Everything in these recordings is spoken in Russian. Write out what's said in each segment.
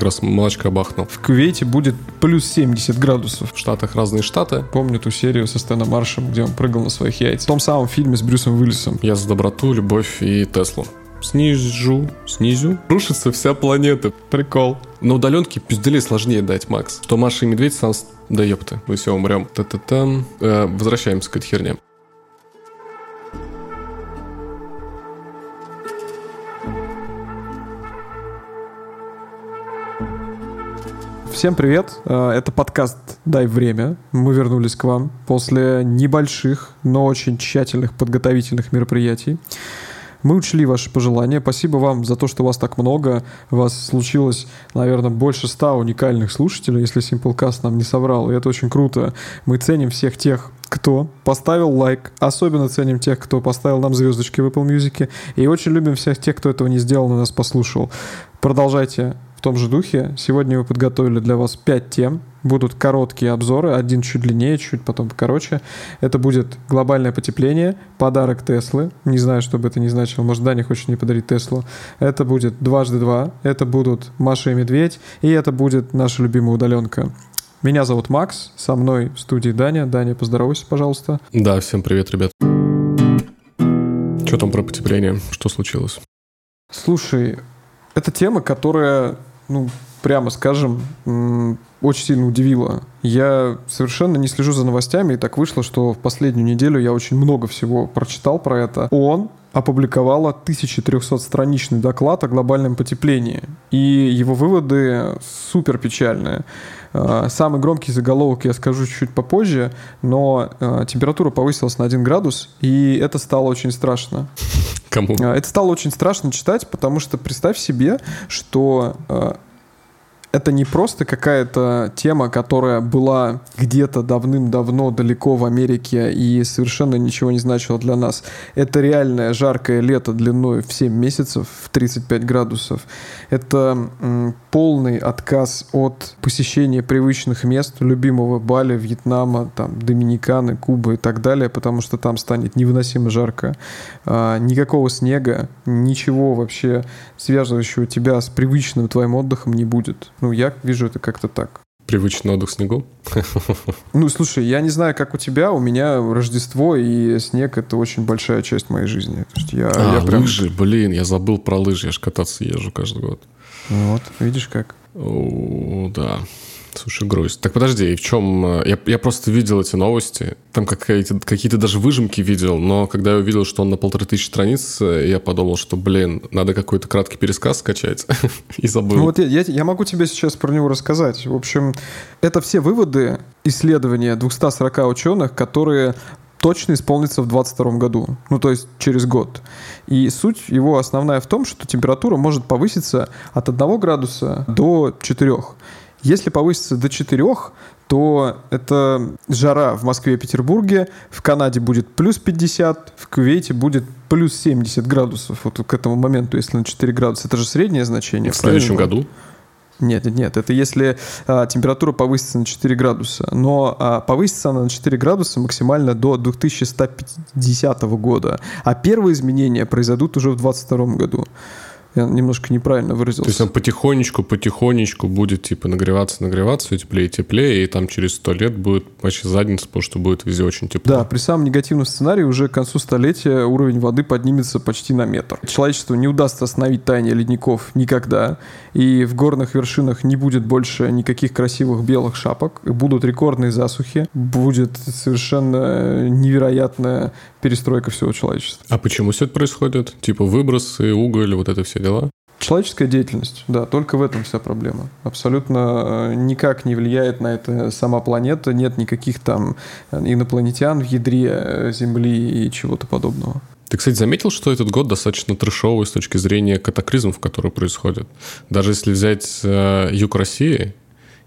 как раз молочка бахнул. В Кувейте будет плюс 70 градусов. В Штатах разные штаты. Помню ту серию со Стэном Маршем, где он прыгал на своих яйцах. В том самом фильме с Брюсом Уиллисом. Я за доброту, любовь и Теслу. Снижу, снизу. Рушится вся планета. Прикол. На удаленке пизделей сложнее дать, Макс. Что Маша и Медведь сам... Да ёпта, мы все умрем. Та-та-там. Э, возвращаемся к этой херне. Всем привет, Э, это подкаст «Дай время». Мы вернулись к вам после небольших, но очень тщательных подготовительных мероприятий. Мы учли ваши пожелания. Спасибо вам за то, что вас так много. У вас случилось, наверное, больше ста уникальных слушателей, если Simplecast нам не соврал. И это очень круто. Мы ценим всех тех, кто поставил лайк. Особенно ценим тех, кто поставил нам звездочки в Apple Music. И очень любим всех тех, кто этого не сделал и нас послушал. Продолжайте в том же духе. Сегодня мы подготовили для вас 5 тем. Будут короткие обзоры, один чуть длиннее, чуть потом покороче. Это будет глобальное потепление, подарок Теслы. Не знаю, что бы это ни значило. Может, Даня хочет мне подарить Теслу. Это будет дважды два. Это будут Маша и Медведь. И это будет наша любимая удаленка. Меня зовут Макс, со мной в студии Даня. Даня, поздоровайся, пожалуйста. Да, всем привет, ребят. Что там про потепление? Что случилось? Слушай, это тема, которая ну, прямо скажем, очень сильно удивило. Я совершенно не слежу за новостями, и так вышло, что в последнюю неделю я очень много всего прочитал про это. ООН опубликовала 1300-страничный доклад о глобальном потеплении, и его выводы супер печальные. А, самый громкий заголовок я скажу чуть попозже, но а, температура повысилась на 1 градус, и это стало очень страшно. Кому? А, это стало очень страшно читать, потому что представь себе, что это не просто какая-то тема, которая была где-то давным-давно далеко в Америке и совершенно ничего не значила для нас. Это реальное жаркое лето длиной в 7 месяцев, в 35 градусов. Это м, полный отказ от посещения привычных мест, любимого Бали, Вьетнама, там, Доминиканы, Кубы и так далее, потому что там станет невыносимо жарко. А, никакого снега, ничего вообще связывающего тебя с привычным твоим отдыхом не будет. Ну, я вижу это как-то так. Привычный отдых в снегу? Ну, слушай, я не знаю, как у тебя, у меня Рождество и снег — это очень большая часть моей жизни. То есть я, а, я прям... лыжи, блин, я забыл про лыжи, я же кататься езжу каждый год. Вот, видишь как? О, да. Слушай, грусть. Так подожди, и в чем... Э, я, я просто видел эти новости. Там какие-то, какие-то даже выжимки видел, но когда я увидел, что он на полторы тысячи страниц, э, я подумал, что, блин, надо какой-то краткий пересказ скачать. и забыл. Ну вот я, я, я могу тебе сейчас про него рассказать. В общем, это все выводы исследования 240 ученых, которые точно исполнится в 2022 году, ну то есть через год. И суть его основная в том, что температура может повыситься от 1 градуса до 4. Если повысится до 4, то это жара в Москве и Петербурге, в Канаде будет плюс 50, в Кувейте будет плюс 70 градусов. Вот к этому моменту, если на 4 градуса, это же среднее значение. В следующем году? Нет, нет, это если а, температура повысится на 4 градуса. Но а, повысится она на 4 градуса максимально до 2150 года. А первые изменения произойдут уже в 2022 году. Я немножко неправильно выразился. То есть он потихонечку, потихонечку будет типа нагреваться, нагреваться, все теплее и теплее, и там через сто лет будет вообще задница, потому что будет везде очень тепло. Да, при самом негативном сценарии уже к концу столетия уровень воды поднимется почти на метр. Человечеству не удастся остановить таяние ледников никогда, и в горных вершинах не будет больше никаких красивых белых шапок, будут рекордные засухи, будет совершенно невероятная перестройка всего человечества. А почему все это происходит? Типа выбросы, уголь, вот это все дела? Человеческая деятельность, да, только в этом вся проблема. Абсолютно э, никак не влияет на это сама планета, нет никаких там инопланетян в ядре э, Земли и чего-то подобного. Ты, кстати, заметил, что этот год достаточно трешовый с точки зрения катаклизмов, которые происходят? Даже если взять э, юг России,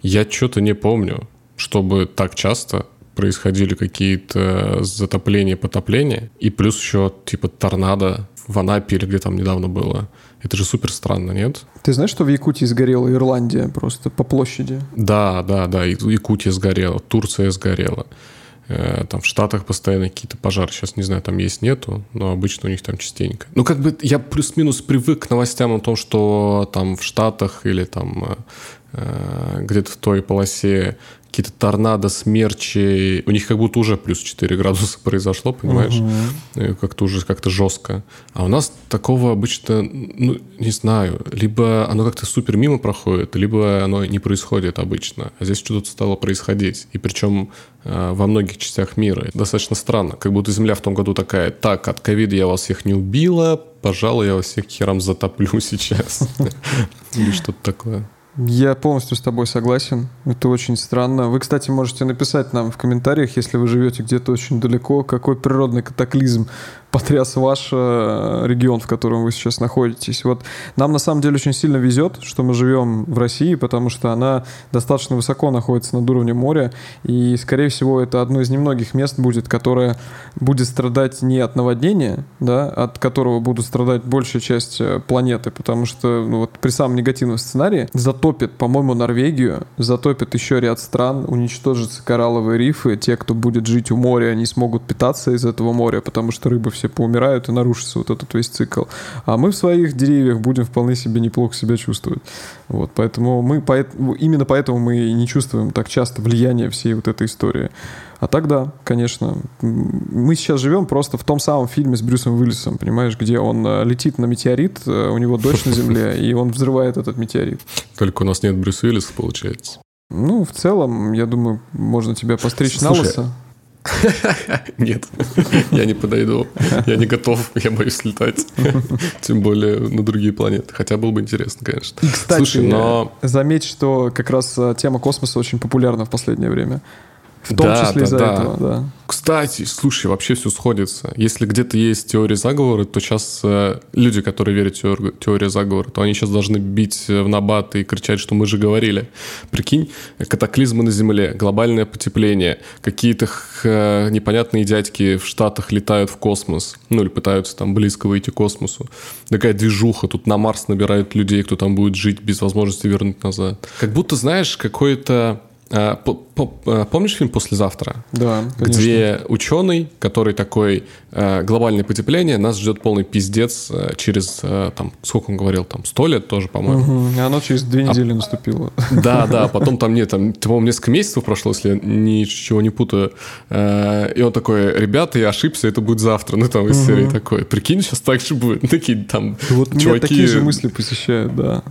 я что-то не помню, чтобы так часто происходили какие-то затопления, потопления, и плюс еще типа торнадо в Анапе или где там недавно было. Это же супер странно, нет? Ты знаешь, что в Якутии сгорела Ирландия просто по площади? Да, да, да, Якутия сгорела, Турция сгорела. Э, там в Штатах постоянно какие-то пожары. Сейчас, не знаю, там есть, нету, но обычно у них там частенько. Ну, как бы я плюс-минус привык к новостям о том, что там в Штатах или там э, где-то в той полосе какие-то торнадо, смерчи. У них как будто уже плюс 4 градуса произошло, понимаешь? Угу. Как-то уже как-то жестко. А у нас такого обычно, ну, не знаю, либо оно как-то супер мимо проходит, либо оно не происходит обычно. А здесь что-то стало происходить. И причем э, во многих частях мира. Достаточно странно. Как будто Земля в том году такая, так, от ковида я вас всех не убила, пожалуй, я вас всех херам затоплю сейчас. Или что-то такое. Я полностью с тобой согласен. Это очень странно. Вы, кстати, можете написать нам в комментариях, если вы живете где-то очень далеко, какой природный катаклизм потряс ваш э, регион, в котором вы сейчас находитесь. Вот нам на самом деле очень сильно везет, что мы живем в России, потому что она достаточно высоко находится над уровнем моря, и, скорее всего, это одно из немногих мест будет, которое будет страдать не от наводнения, да, от которого будут страдать большая часть э, планеты, потому что ну, вот при самом негативном сценарии затопит, по-моему, Норвегию, затопит еще ряд стран, уничтожатся коралловые рифы, те, кто будет жить у моря, они смогут питаться из этого моря, потому что рыбы все все поумирают и нарушится вот этот весь цикл. А мы в своих деревьях будем вполне себе неплохо себя чувствовать. Вот, поэтому мы поэтому, именно поэтому мы не чувствуем так часто влияние всей вот этой истории. А так да, конечно. Мы сейчас живем просто в том самом фильме с Брюсом Уиллисом, понимаешь, где он э, летит на метеорит, э, у него дочь на Земле, и он взрывает этот метеорит. Только у нас нет Брюса Уиллиса, получается. Ну, в целом, я думаю, можно тебя постричь Слушай, на лысо. Нет, я не подойду. Я не готов, я боюсь летать. Тем более на другие планеты. Хотя было бы интересно, конечно. И, кстати, Слушай, но... заметь, что как раз э, тема космоса очень популярна в последнее время. В том да, числе да, из-за да. этого, да. Кстати, слушай, вообще все сходится. Если где-то есть теория заговора, то сейчас э, люди, которые верят в теор- теорию заговора, то они сейчас должны бить в набат и кричать, что мы же говорили. Прикинь, катаклизмы на Земле, глобальное потепление, какие-то э, непонятные дядьки в Штатах летают в космос, ну или пытаются там близко выйти к космосу. Такая движуха, тут на Марс набирают людей, кто там будет жить без возможности вернуть назад. Как будто, знаешь, какой-то а, помнишь фильм «Послезавтра»? Да, конечно. Где ученый, который такой, а, глобальное потепление, нас ждет полный пиздец через, там, сколько он говорил, там, сто лет тоже, по-моему. Угу. Оно через две недели а, наступило. Да, да, потом там нет, там, по-моему, несколько месяцев прошло, если я ничего не путаю. И он такой, ребята, я ошибся, это будет завтра. Ну, там из угу. серии такой, прикинь, сейчас так же будет. Такие там Вот чуваки... меня такие же мысли посещают, да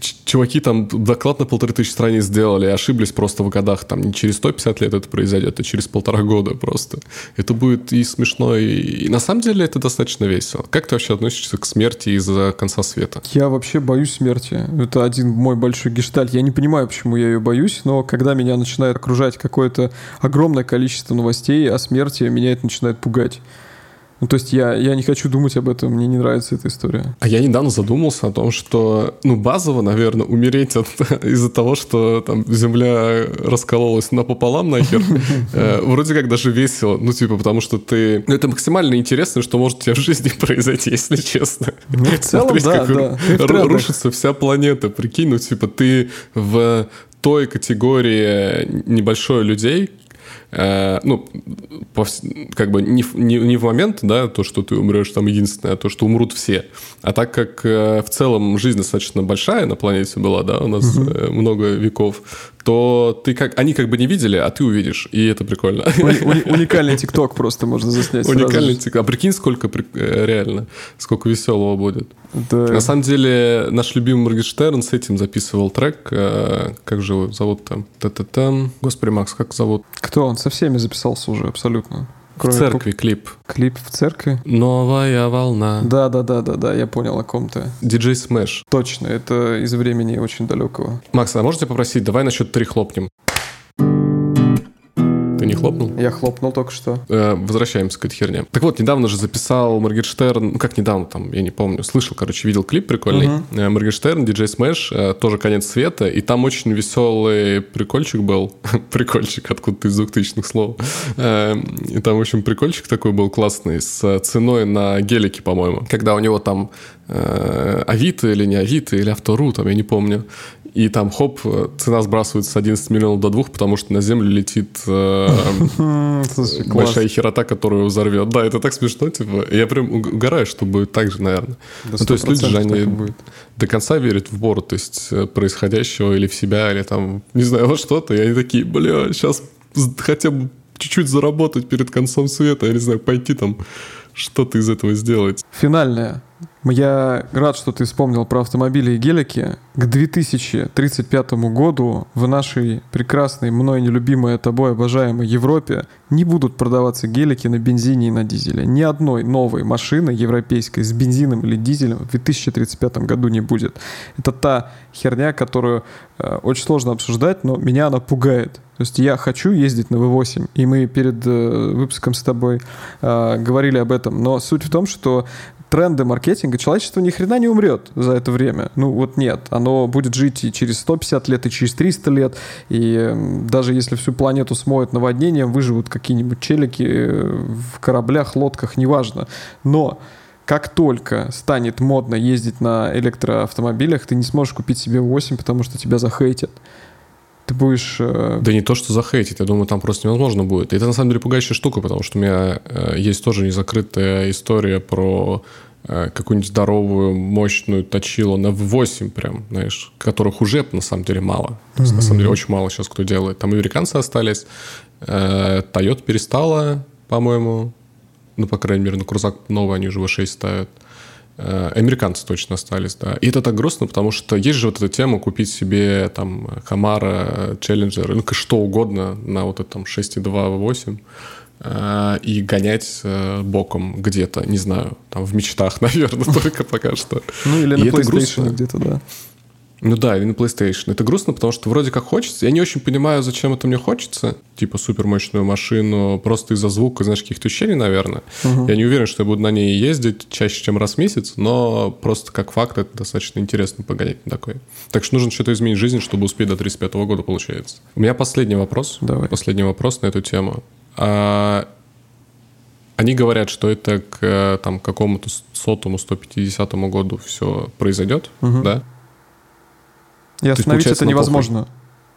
чуваки там доклад на полторы тысячи страниц сделали ошиблись просто в годах. Там не через 150 лет это произойдет, а через полтора года просто. Это будет и смешно, и, и на самом деле это достаточно весело. Как ты вообще относишься к смерти из-за конца света? Я вообще боюсь смерти. Это один мой большой гештальт. Я не понимаю, почему я ее боюсь, но когда меня начинает окружать какое-то огромное количество новостей о смерти, меня это начинает пугать. Ну, то есть я, я не хочу думать об этом, мне не нравится эта история. А я недавно задумался о том, что, ну, базово, наверное, умереть от, из-за того, что там земля раскололась напополам нахер, э, вроде как даже весело. Ну, типа, потому что ты... Ну, это максимально интересно, что может у тебя в жизни произойти, если честно. Ну, в целом, да, да. Рушится вся планета, прикинь, ну, типа, ты в той категории небольшой людей, Э, ну, как бы не, не, не в момент, да, то, что ты умрешь там единственное, а то, что умрут все. А так как э, в целом жизнь достаточно большая на планете была, да, у нас угу. много веков, то ты как, они как бы не видели, а ты увидишь, и это прикольно. Уни- уникальный ТикТок просто можно заснять. Уникальный ТикТок. А прикинь, сколько э, реально, сколько веселого будет. Да. На самом деле, наш любимый Моргенштерн с этим записывал трек. Э, как же его зовут там? Та-та-там. Господи, Макс, как зовут? Кто? Он со всеми записался уже, абсолютно. Кроме в церкви поп... клип. Клип в церкви? Новая волна. Да, да, да, да, да, я понял, о ком ты. DJ Smash. Точно, это из времени очень далекого. Макс, а можете попросить, давай насчет три хлопнем. Ты хлопнул? Я хлопнул только что. Э, возвращаемся к этой херне. Так вот, недавно же записал Моргенштерн, ну как недавно, там, я не помню, слышал, короче, видел клип прикольный. Угу. Э, Моргенштерн, DJ Smash, э, тоже конец света, и там очень веселый прикольчик был. прикольчик, откуда-то из двухтысячных слов. Э, и там, в общем, прикольчик такой был классный, с ценой на гелике, по-моему. Когда у него там э, Авито или не Авито, или Автору, там, я не помню. И там хоп, цена сбрасывается с 11 миллионов до 2, потому что на землю летит э, большая херота, которую взорвет. Да, это так смешно, типа. Я прям угораю, что будет так же, наверное. ну, то есть люди же, они до конца верят в бору, то есть э, происходящего или в себя, или там, не знаю, во что-то, и они такие, бля, сейчас хотя бы чуть-чуть заработать перед концом света, я не знаю, пойти там что-то из этого сделать. Финальное. Я рад, что ты вспомнил про автомобили и гелики. К 2035 году в нашей прекрасной, мной нелюбимой, тобой обожаемой Европе не будут продаваться гелики на бензине и на дизеле. Ни одной новой машины европейской с бензином или дизелем в 2035 году не будет. Это та херня, которую э, очень сложно обсуждать, но меня она пугает. То есть я хочу ездить на V8, и мы перед э, выпуском с тобой э, говорили об этом. Но суть в том, что тренды маркетинга, человечество ни хрена не умрет за это время. Ну вот нет, оно будет жить и через 150 лет, и через 300 лет, и даже если всю планету смоет наводнением, выживут какие-нибудь челики э, в кораблях, лодках, неважно. Но как только станет модно ездить на электроавтомобилях, ты не сможешь купить себе 8, потому что тебя захейтят ты будешь... Э... Да не то, что захейтить, я думаю, там просто невозможно будет. И это на самом деле пугающая штука, потому что у меня э, есть тоже незакрытая история про э, какую-нибудь здоровую, мощную точилу на V8 прям, знаешь, которых уже на самом деле мало. То есть, mm-hmm. на самом деле очень мало сейчас кто делает. Там американцы остались, Toyota перестала, по-моему, ну, по крайней мере, на крузак новый они уже V6 ставят. Э, американцы точно остались, да. И это так грустно, потому что есть же вот эта тема купить себе там Хамара, Челленджер, ну, что угодно на вот этом 6.2, 8 э, и гонять э, боком где-то, не знаю, там в мечтах, наверное, только пока что. Ну или на PlayStation где-то, да. Ну да, или на PlayStation. Это грустно, потому что вроде как хочется. Я не очень понимаю, зачем это мне хочется. Типа супермощную машину, просто из-за звука, знаешь, каких-то ощущений, наверное. Угу. Я не уверен, что я буду на ней ездить чаще, чем раз в месяц, но просто как факт это достаточно интересно погонять на такой. Так что нужно что-то изменить в жизни, чтобы успеть до 35 года, получается. У меня последний вопрос. Давай. Последний вопрос на эту тему. А, они говорят, что это к там, какому-то сотому, 150 году все произойдет, угу. да? И остановить это невозможно. Похуй.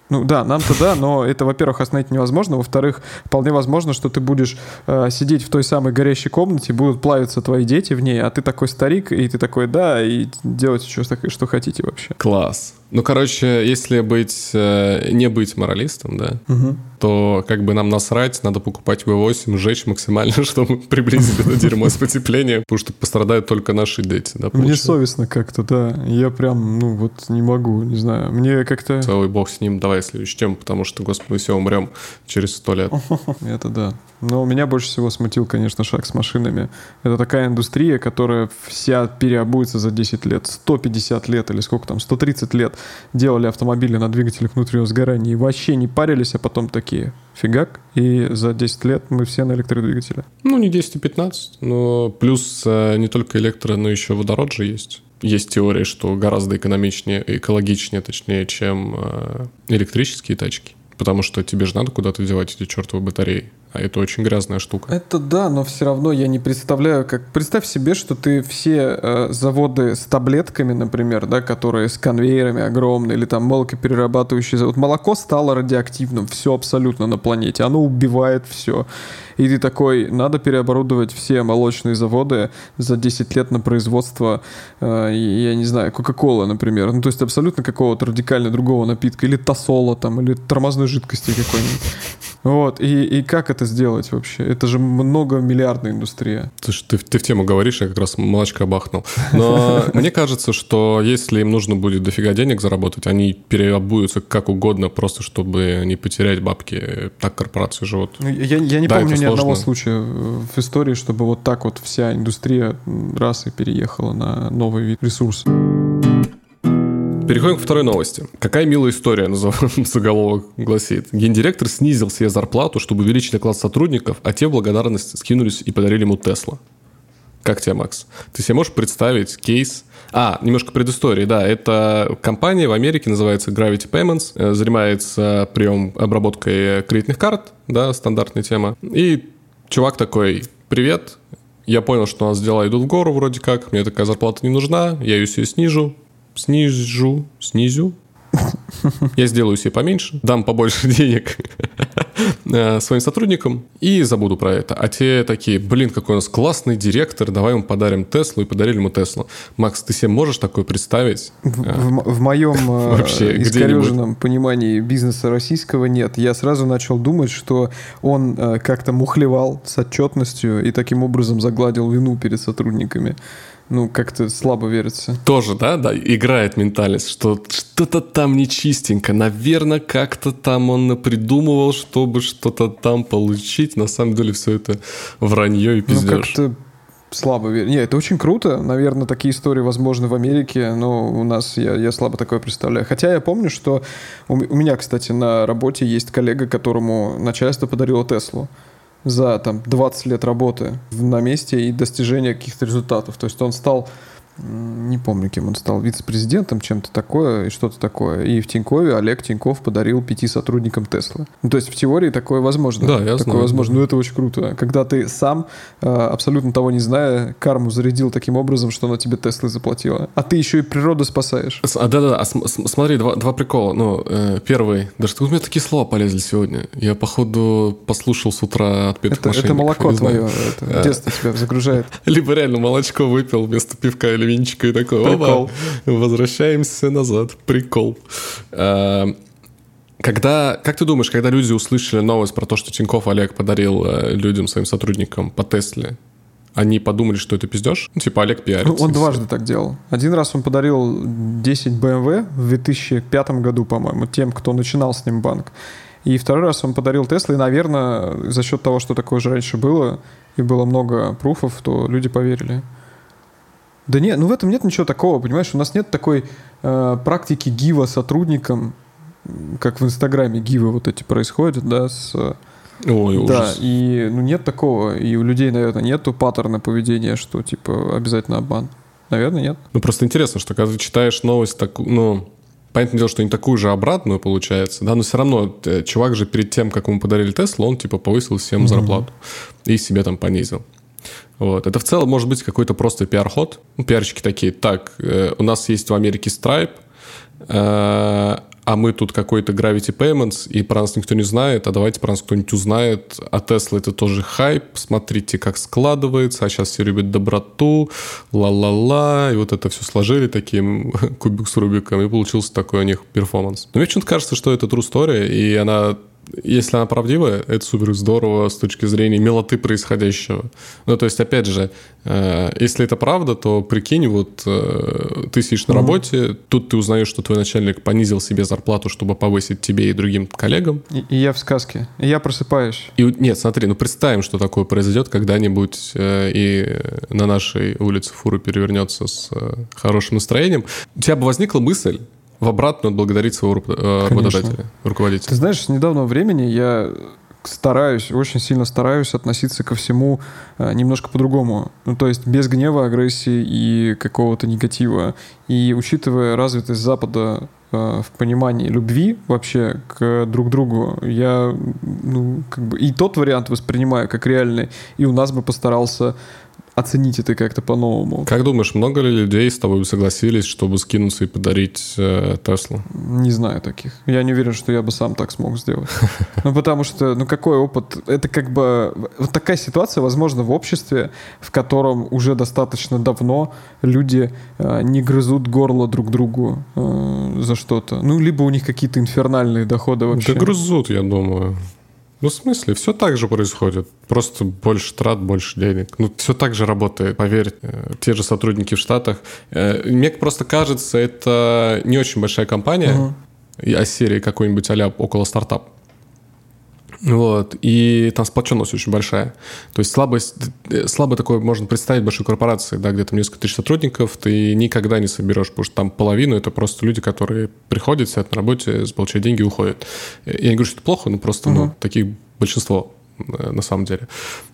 Ну да, нам-то да, но это, во-первых, остановить невозможно. Во-вторых, вполне возможно, что ты будешь э, сидеть в той самой горящей комнате, будут плавиться твои дети в ней, а ты такой старик, и ты такой, да, и делать что, что хотите вообще. Класс. Ну, короче, если быть, э, не быть моралистом, да, угу. то как бы нам насрать, надо покупать V8, сжечь максимально, чтобы приблизить это дерьмо с потеплением, потому что пострадают только наши дети, да, Мне совестно как-то, да. Я прям, ну, вот не могу, не знаю. Мне как-то... Целый бог с ним, давай следующую тему, потому что, господи, все, умрем через сто лет. Это да. Но меня больше всего смутил, конечно, шаг с машинами. Это такая индустрия, которая вся переобуется за 10 лет. 150 лет или сколько там, 130 лет делали автомобили на двигателях внутреннего сгорания и вообще не парились, а потом такие фигак, и за 10 лет мы все на электродвигателе. Ну, не 10, а 15, но плюс э, не только электро, но еще водород же есть. Есть теория, что гораздо экономичнее, экологичнее, точнее, чем э, электрические тачки. Потому что тебе же надо куда-то девать эти чертовы батареи. А это очень грязная штука. Это да, но все равно я не представляю, как... Представь себе, что ты все э, заводы с таблетками, например, да, которые с конвейерами огромные, или там молокоперерабатывающие завод. Молоко стало радиоактивным, все абсолютно на планете. Оно убивает все. И ты такой, надо переоборудовать все молочные заводы за 10 лет на производство, э, я не знаю, Кока-Колы, например. Ну, то есть абсолютно какого-то радикально другого напитка. Или тосола там, или тормозной жидкости какой-нибудь. Вот, и, и как это сделать вообще? Это же многомиллиардная индустрия. Слушай, ты, ты в тему говоришь, я как раз молочка бахнул. Но мне кажется, что если им нужно будет дофига денег заработать, они переобуются как угодно, просто чтобы не потерять бабки. Так корпорации живут. Ну, я, я не да, помню ни сложно. одного случая в истории, чтобы вот так вот вся индустрия раз и переехала на новый вид ресурса. Переходим к второй новости. Какая милая история, заголовок гласит. Гендиректор снизил себе зарплату, чтобы увеличить оклад сотрудников, а те в благодарность скинулись и подарили ему Тесла. Как тебе, Макс? Ты себе можешь представить кейс? А, немножко предыстории, да. Это компания в Америке, называется Gravity Payments, э, занимается прием обработкой кредитных карт, да, стандартная тема. И чувак такой, привет, я понял, что у нас дела идут в гору вроде как, мне такая зарплата не нужна, я ее себе снижу, снижу, снизю, Я сделаю себе поменьше, дам побольше денег своим сотрудникам и забуду про это. А те такие, блин, какой у нас классный директор, давай ему подарим Теслу, и подарили ему Теслу. Макс, ты себе можешь такое представить? В, в, в моем э, Вообще, искореженном понимании бизнеса российского нет. Я сразу начал думать, что он э, как-то мухлевал с отчетностью и таким образом загладил вину перед сотрудниками ну, как-то слабо верится. Тоже, да, да, играет ментальность, что что-то там нечистенько. Наверное, как-то там он придумывал, чтобы что-то там получить. На самом деле все это вранье и пиздеж. Ну, как-то слабо верю. Не, это очень круто. Наверное, такие истории возможны в Америке, но у нас я, я слабо такое представляю. Хотя я помню, что у, у меня, кстати, на работе есть коллега, которому начальство подарило Теслу за там 20 лет работы на месте и достижения каких-то результатов. То есть он стал не помню, кем он стал, вице-президентом, чем-то такое и что-то такое. И в Тинькове Олег Тиньков подарил пяти сотрудникам Теслы. Ну, то есть в теории такое возможно. Да, я такое знаю. возможно. Ну, это очень круто. Когда ты сам, э, абсолютно того не зная, карму зарядил таким образом, что она тебе Теслы заплатила. А ты еще и природу спасаешь. А, да-да, а смотри, два, два прикола. Ну, э, первый, даже у меня такие слова полезли сегодня. Я, походу, послушал с утра отпетых это, это молоко твое, это детство тебя загружает. Либо реально молочко выпил вместо пивка или винчика и такой, Прикол. возвращаемся назад. Прикол. А, когда, как ты думаешь, когда люди услышали новость про то, что Тиньков Олег подарил э, людям, своим сотрудникам по Тесле, они подумали, что это пиздеж? Ну, типа Олег пиарится. Ну, он дважды так делал. Один раз он подарил 10 BMW в 2005 году, по-моему, тем, кто начинал с ним банк. И второй раз он подарил Теслы, и, наверное, за счет того, что такое же раньше было, и было много пруфов, то люди поверили. Да нет, ну в этом нет ничего такого, понимаешь, у нас нет такой э, практики гива сотрудникам, как в Инстаграме гивы вот эти происходят, да, с... Ой, ужас. Да, и ну, нет такого, и у людей, наверное, нету паттерна поведения, что, типа, обязательно обман. Наверное, нет. Ну, просто интересно, что когда ты читаешь новость, так, ну, понятное дело, что не такую же обратную получается, да, но все равно э, чувак же перед тем, как ему подарили Теслу, он, типа, повысил всем mm-hmm. зарплату и себе там понизил. Вот. Это в целом может быть какой-то просто пиар-ход. Ну, пиарщики такие, так, э, у нас есть в Америке Stripe, э, а мы тут какой-то Gravity Payments, и про нас никто не знает, а давайте про нас кто-нибудь узнает. А Tesla это тоже хайп, смотрите, как складывается, а сейчас все любят доброту, ла-ла-ла, и вот это все сложили таким кубик с Рубиком, и получился такой у них перформанс. Но мне почему-то кажется, что это true story, и она если она правдивая, это супер здорово с точки зрения милоты происходящего. Ну, то есть, опять же, э, если это правда, то прикинь, вот э, ты сидишь на работе, тут ты узнаешь, что твой начальник понизил себе зарплату, чтобы повысить тебе и другим коллегам. И, и я в сказке. И я просыпаюсь. И, нет, смотри, ну представим, что такое произойдет когда-нибудь, э, и на нашей улице фура перевернется с хорошим настроением. У тебя бы возникла мысль, в обратную отблагодарить своего э, работодателя, руководителя. Ты знаешь, с недавнего времени я стараюсь, очень сильно стараюсь относиться ко всему э, немножко по-другому. Ну, то есть без гнева, агрессии и какого-то негатива. И учитывая развитость Запада э, в понимании любви вообще к друг другу, я ну, как бы и тот вариант воспринимаю как реальный, и у нас бы постарался оценить это как-то по-новому. Как думаешь, много ли людей с тобой согласились, чтобы скинуться и подарить э, Теслу? Не знаю таких. Я не уверен, что я бы сам так смог сделать. Ну, потому что, ну, какой опыт? Это как бы... Вот такая ситуация, возможно, в обществе, в котором уже достаточно давно люди э, не грызут горло друг другу э, за что-то. Ну, либо у них какие-то инфернальные доходы вообще. Да грызут, я думаю. Ну, в смысле, все так же происходит. Просто больше трат, больше денег. Ну, все так же работает, поверь. Э, те же сотрудники в Штатах. Э, мне просто кажется, это не очень большая компания, uh-huh. а серии какой-нибудь а около стартап. Вот. И там сплоченность очень большая. То есть слабость, э, слабо такое можно представить большой корпорации, да, где там несколько тысяч сотрудников, ты никогда не соберешь, потому что там половину это просто люди, которые приходят, сидят на работе, получают деньги и уходят. Я не говорю, что это плохо, но просто угу. ну, таких большинство э, на самом деле.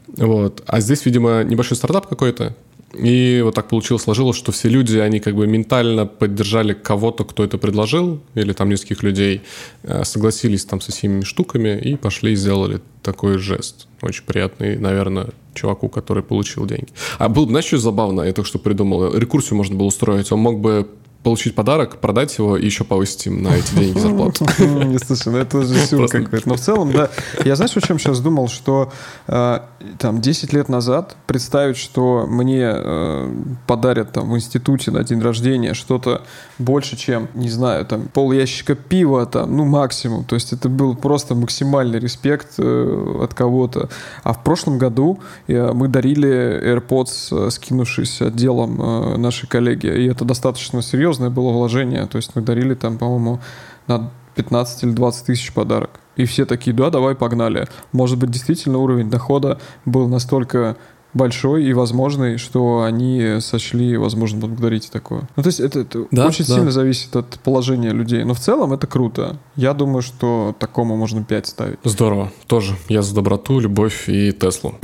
Вот. А здесь, видимо, небольшой стартап какой-то, и вот так получилось, сложилось, что все люди, они как бы ментально поддержали кого-то, кто это предложил, или там нескольких людей, э, согласились там со всеми штуками и пошли и сделали такой жест. Очень приятный, наверное, чуваку, который получил деньги. А было бы, знаешь, что забавно? Я только что придумал. Рекурсию можно было устроить. Он мог бы получить подарок, продать его и еще повысить им на эти деньги зарплату. Слушай, ну это же сюр какой-то. Но в целом, да. Я знаешь, о чем сейчас думал, что э, там 10 лет назад представить, что мне э, подарят там в институте на день рождения что-то больше, чем, не знаю, там пол ящика пива, там, ну максимум. То есть это был просто максимальный респект э, от кого-то. А в прошлом году мы дарили AirPods, скинувшись отделом нашей коллеги. И это достаточно серьезно серьезное было вложение. То есть мы дарили там, по-моему, на 15 или 20 тысяч подарок. И все такие, да, давай, погнали. Может быть, действительно уровень дохода был настолько большой и возможный, что они сочли возможно благодарить такое. Ну, то есть это, это да, очень да. сильно зависит от положения людей. Но в целом это круто. Я думаю, что такому можно 5 ставить. Здорово. Тоже. Я за доброту, любовь и Теслу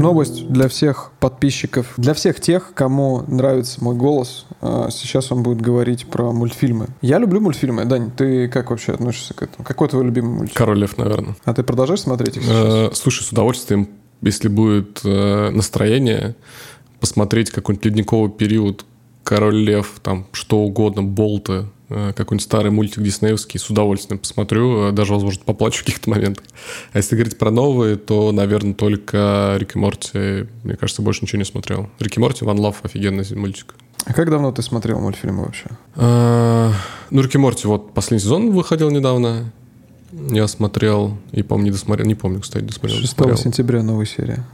новость для всех подписчиков, для всех тех, кому нравится мой голос. А, сейчас он будет говорить про мультфильмы. Я люблю мультфильмы. Дань, ты как вообще относишься к этому? Какой твой любимый мультфильм? Король лев, наверное. А ты продолжаешь смотреть их сейчас? Э, слушай, с удовольствием, если будет э, настроение, посмотреть какой-нибудь ледниковый период, Король Лев, там что угодно, Болты, какой-нибудь старый мультик диснеевский, с удовольствием посмотрю, э, даже, возможно, поплачу в каких-то моментах. А если говорить про новые, то, наверное, только Рик и Морти. Мне кажется, больше ничего не смотрел. Рик и Морти, Ван Лав, офигенный мультик. А как давно ты смотрел мультфильмы вообще? А, ну, Рик и Морти, вот последний сезон выходил недавно. Я смотрел и, помню, не досмотрел. Не помню, кстати, досмотрел. 6 досмотрел. сентября новая серия.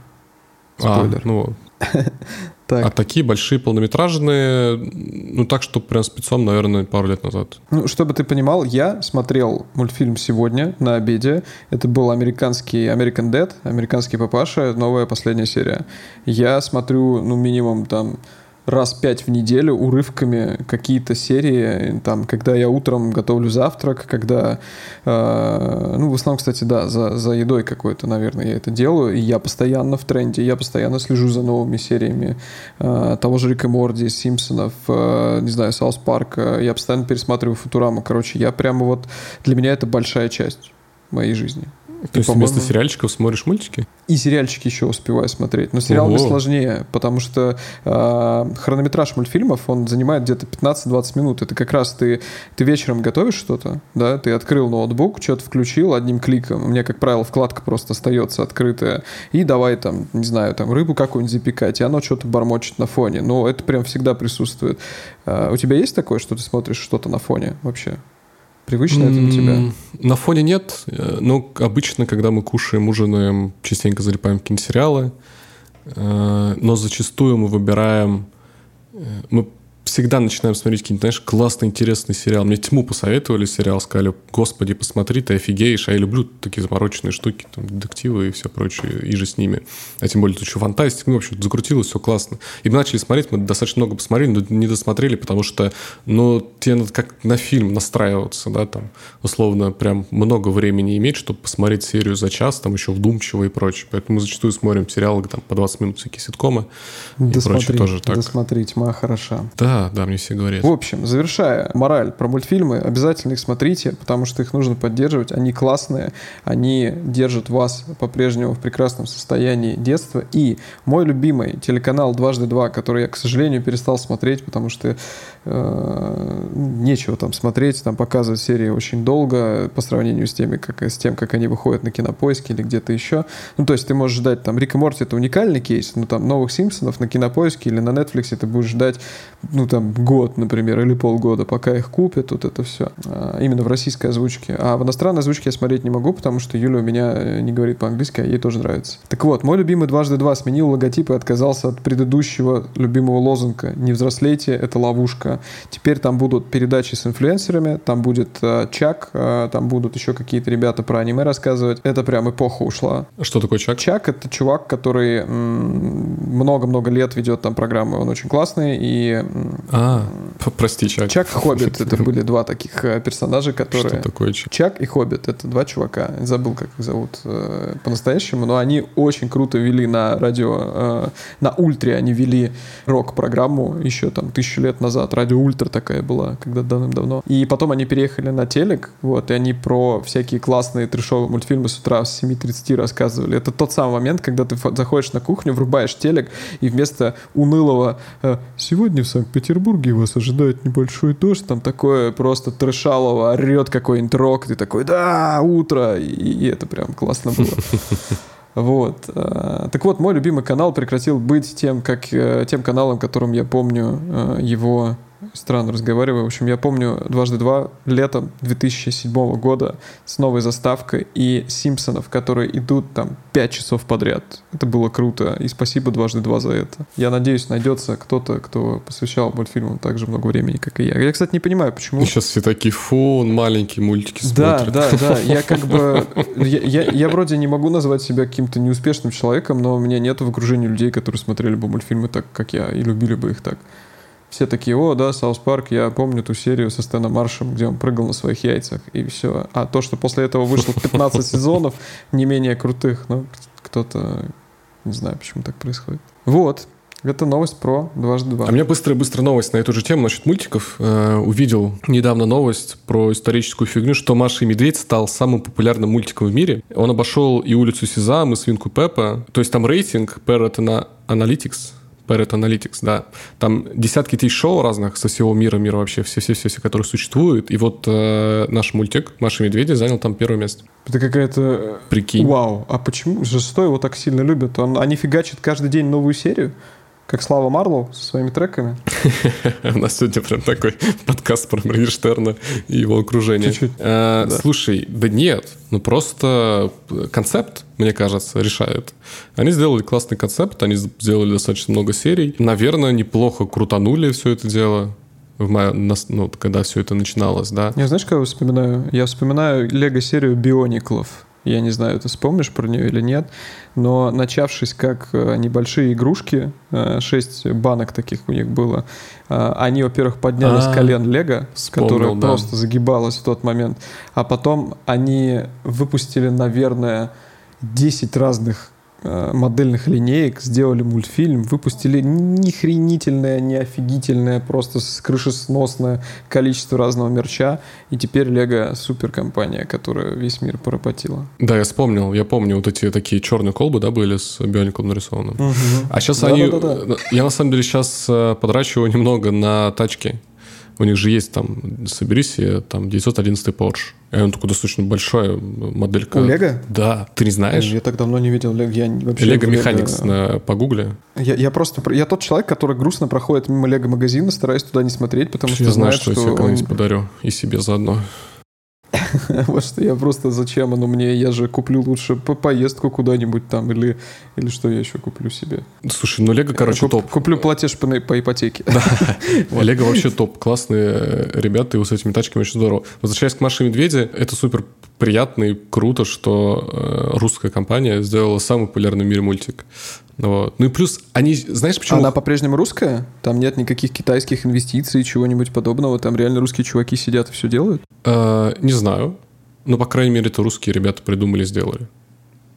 А, Спойлер. А, ну, так. А такие большие полнометражные, ну так, что прям спецом, наверное, пару лет назад. Ну, чтобы ты понимал, я смотрел мультфильм сегодня на обеде. Это был американский American Dead, американский папаша, новая последняя серия. Я смотрю, ну, минимум там раз пять в неделю урывками какие-то серии, там, когда я утром готовлю завтрак, когда, э, ну, в основном, кстати, да, за, за едой какой-то, наверное, я это делаю, и я постоянно в тренде, я постоянно слежу за новыми сериями э, того же Рика Морди, Симпсонов, э, не знаю, Саус Парка, я постоянно пересматриваю Футураму, короче, я прямо вот, для меня это большая часть моей жизни. То есть вместо сериальчиков смотришь мультики? И сериальчики еще успеваю смотреть. Но сериал сложнее, потому что э, хронометраж мультфильмов, он занимает где-то 15-20 минут. Это как раз ты, ты вечером готовишь что-то, да, ты открыл ноутбук, что-то включил одним кликом. У меня, как правило, вкладка просто остается открытая. И давай там, не знаю, там рыбу какую-нибудь запекать, и оно что-то бормочет на фоне. Но это прям всегда присутствует. Э, у тебя есть такое, что ты смотришь что-то на фоне вообще? Привычно это для тебя? На фоне нет, э, но обычно, когда мы кушаем, ужинаем, частенько залипаем в какие-нибудь сериалы, э, но зачастую мы выбираем... Э, мы всегда начинаем смотреть какие-нибудь, знаешь, классный, интересный сериал. Мне тьму посоветовали сериал, сказали, господи, посмотри, ты офигеешь. А я люблю такие замороченные штуки, там, детективы и все прочее, и же с ними. А тем более тут еще фантастика. Ну, в общем, закрутилось, все классно. И мы начали смотреть, мы достаточно много посмотрели, но не досмотрели, потому что, ну, тебе надо как на фильм настраиваться, да, там, условно, прям много времени иметь, чтобы посмотреть серию за час, там, еще вдумчиво и прочее. Поэтому мы зачастую смотрим сериалы, там, по 20 минут, всякие ситкомы досмотри, и прочее тоже так. Досмотри, тьма хороша. Да, да, да, мне все говорят. В общем, завершая мораль про мультфильмы, обязательно их смотрите, потому что их нужно поддерживать. Они классные, они держат вас по-прежнему в прекрасном состоянии детства. И мой любимый телеканал «Дважды два», который я, к сожалению, перестал смотреть, потому что э, нечего там смотреть, там показывают серии очень долго по сравнению с, теми, как, с тем, как они выходят на кинопоиске или где-то еще. Ну, то есть ты можешь ждать, там, Рик и Морти — это уникальный кейс, но там новых Симпсонов на кинопоиске или на Netflix ты будешь ждать, ну, ну, там, год, например, или полгода, пока их купят, вот это все. А, именно в российской озвучке. А в иностранной озвучке я смотреть не могу, потому что Юля у меня э, не говорит по-английски, а ей тоже нравится. Так вот, мой любимый дважды два сменил логотип и отказался от предыдущего любимого лозунга «Не взрослейте, это ловушка». Теперь там будут передачи с инфлюенсерами, там будет э, Чак, э, там будут еще какие-то ребята про аниме рассказывать. Это прям эпоха ушла. Что такое Чак? Чак — это чувак, который много-много лет ведет там программы, он очень классный, и а, прости, Чак. Чак и Хоббит. Это были два таких э, персонажа, которые... Что такое Чак? Чак и Хоббит. Это два чувака. Забыл, как их зовут э, по-настоящему, но они очень круто вели на радио, э, на Ультре они вели рок-программу еще там тысячу лет назад. Радио Ультра такая была, когда давным-давно. И потом они переехали на телек, вот, и они про всякие классные трешовые мультфильмы с утра с 7.30 рассказывали. Это тот самый момент, когда ты заходишь на кухню, врубаешь телек, и вместо унылого «Сегодня в Санкт-Петербурге Петербурге вас ожидает небольшой дождь, там такое просто трешалово, орет какой-нибудь рок, ты такой, да, утро, и, и это прям классно было. Вот. Э, так вот, мой любимый канал прекратил быть тем, как, э, тем каналом, которым я помню э, его странно разговариваю. В общем, я помню дважды два летом 2007 года с новой заставкой и Симпсонов, которые идут там 5 часов подряд. Это было круто. И спасибо дважды два за это. Я надеюсь, найдется кто-то, кто посвящал мультфильмам так же много времени, как и я. Я, кстати, не понимаю, почему... Сейчас все такие, фу, маленькие мультики смотрят. Да, да, да. Я как бы... Я, я, я вроде не могу назвать себя каким-то неуспешным человеком, но у меня нет в окружении людей, которые смотрели бы мультфильмы так, как я, и любили бы их так все такие, о, да, South Park, я помню ту серию со Стэном Маршем, где он прыгал на своих яйцах, и все. А то, что после этого вышло 15 сезонов, не менее крутых, ну, кто-то, не знаю, почему так происходит. Вот, это новость про дважды два. А у меня быстрая-быстрая новость на эту же тему насчет мультиков. Э, увидел недавно новость про историческую фигню, что Маша и Медведь стал самым популярным мультиком в мире. Он обошел и улицу Сезам, и Свинку Пеппа. То есть там рейтинг Parrot Analytics Parrot Analytics, да. Там десятки тысяч шоу разных со всего мира, мира вообще, все-все-все, которые существуют. И вот э, наш мультик «Маша и медведи» занял там первое место. Это какая-то... Э, Прикинь. Вау. А почему же что его так сильно любят? Он, они фигачат каждый день новую серию? Как Слава Марлоу со своими треками. У нас сегодня прям такой подкаст про Моргенштерна и его окружение. Чуть-чуть. А, да. Слушай, да нет, ну просто концепт, мне кажется, решает. Они сделали классный концепт, они сделали достаточно много серий. Наверное, неплохо крутанули все это дело в мае, ну, когда все это начиналось, да. Я знаешь, кого вспоминаю? Я вспоминаю лего-серию Биониклов. Я не знаю, ты вспомнишь про нее или нет, но начавшись как э, небольшие игрушки, э, шесть банок таких у них было, э, они, во-первых, подняли с а, колен Лего, которое просто загибалось в тот момент, а потом они выпустили, наверное, 10 разных Э, модельных линеек, сделали мультфильм, выпустили нехренительное, не офигительное, просто крышесносное количество разного мерча, и теперь Лего супер компания, которая весь мир поработила. Да, я вспомнил, я помню вот эти такие черные колбы, да, были с биоником нарисованным. Угу. А сейчас да, они... Да, да, да. Я на самом деле сейчас э, подрачиваю немного на тачки. У них же есть там, соберись, там 911 Porsche. И он такой достаточно большая моделька. У Лего? Да. Ты не знаешь? Я так давно не видел Лего. Я вообще Лего Механикс на погугле. Я, я просто... Я тот человек, который грустно проходит мимо Лего магазина, стараясь туда не смотреть, потому что я знаю, что, что я тебе когда-нибудь подарю. И себе заодно. Вот что я просто зачем оно мне? Я же куплю лучше по поездку куда-нибудь там или, или что я еще куплю себе. Слушай, ну Лего, короче, Куп, топ. Куплю платеж по, по ипотеке. Да. Лего вообще топ. Классные ребята, и с этими тачками очень здорово. Возвращаясь к Маше Медведе, это супер приятно и круто, что э, русская компания сделала самый популярный в мире мультик. Вот. Ну и плюс, они, знаешь почему? Она по-прежнему русская? Там нет никаких китайских инвестиций, чего-нибудь подобного? Там реально русские чуваки сидят и все делают? Э, не знаю. Но, по крайней мере, это русские ребята придумали, сделали.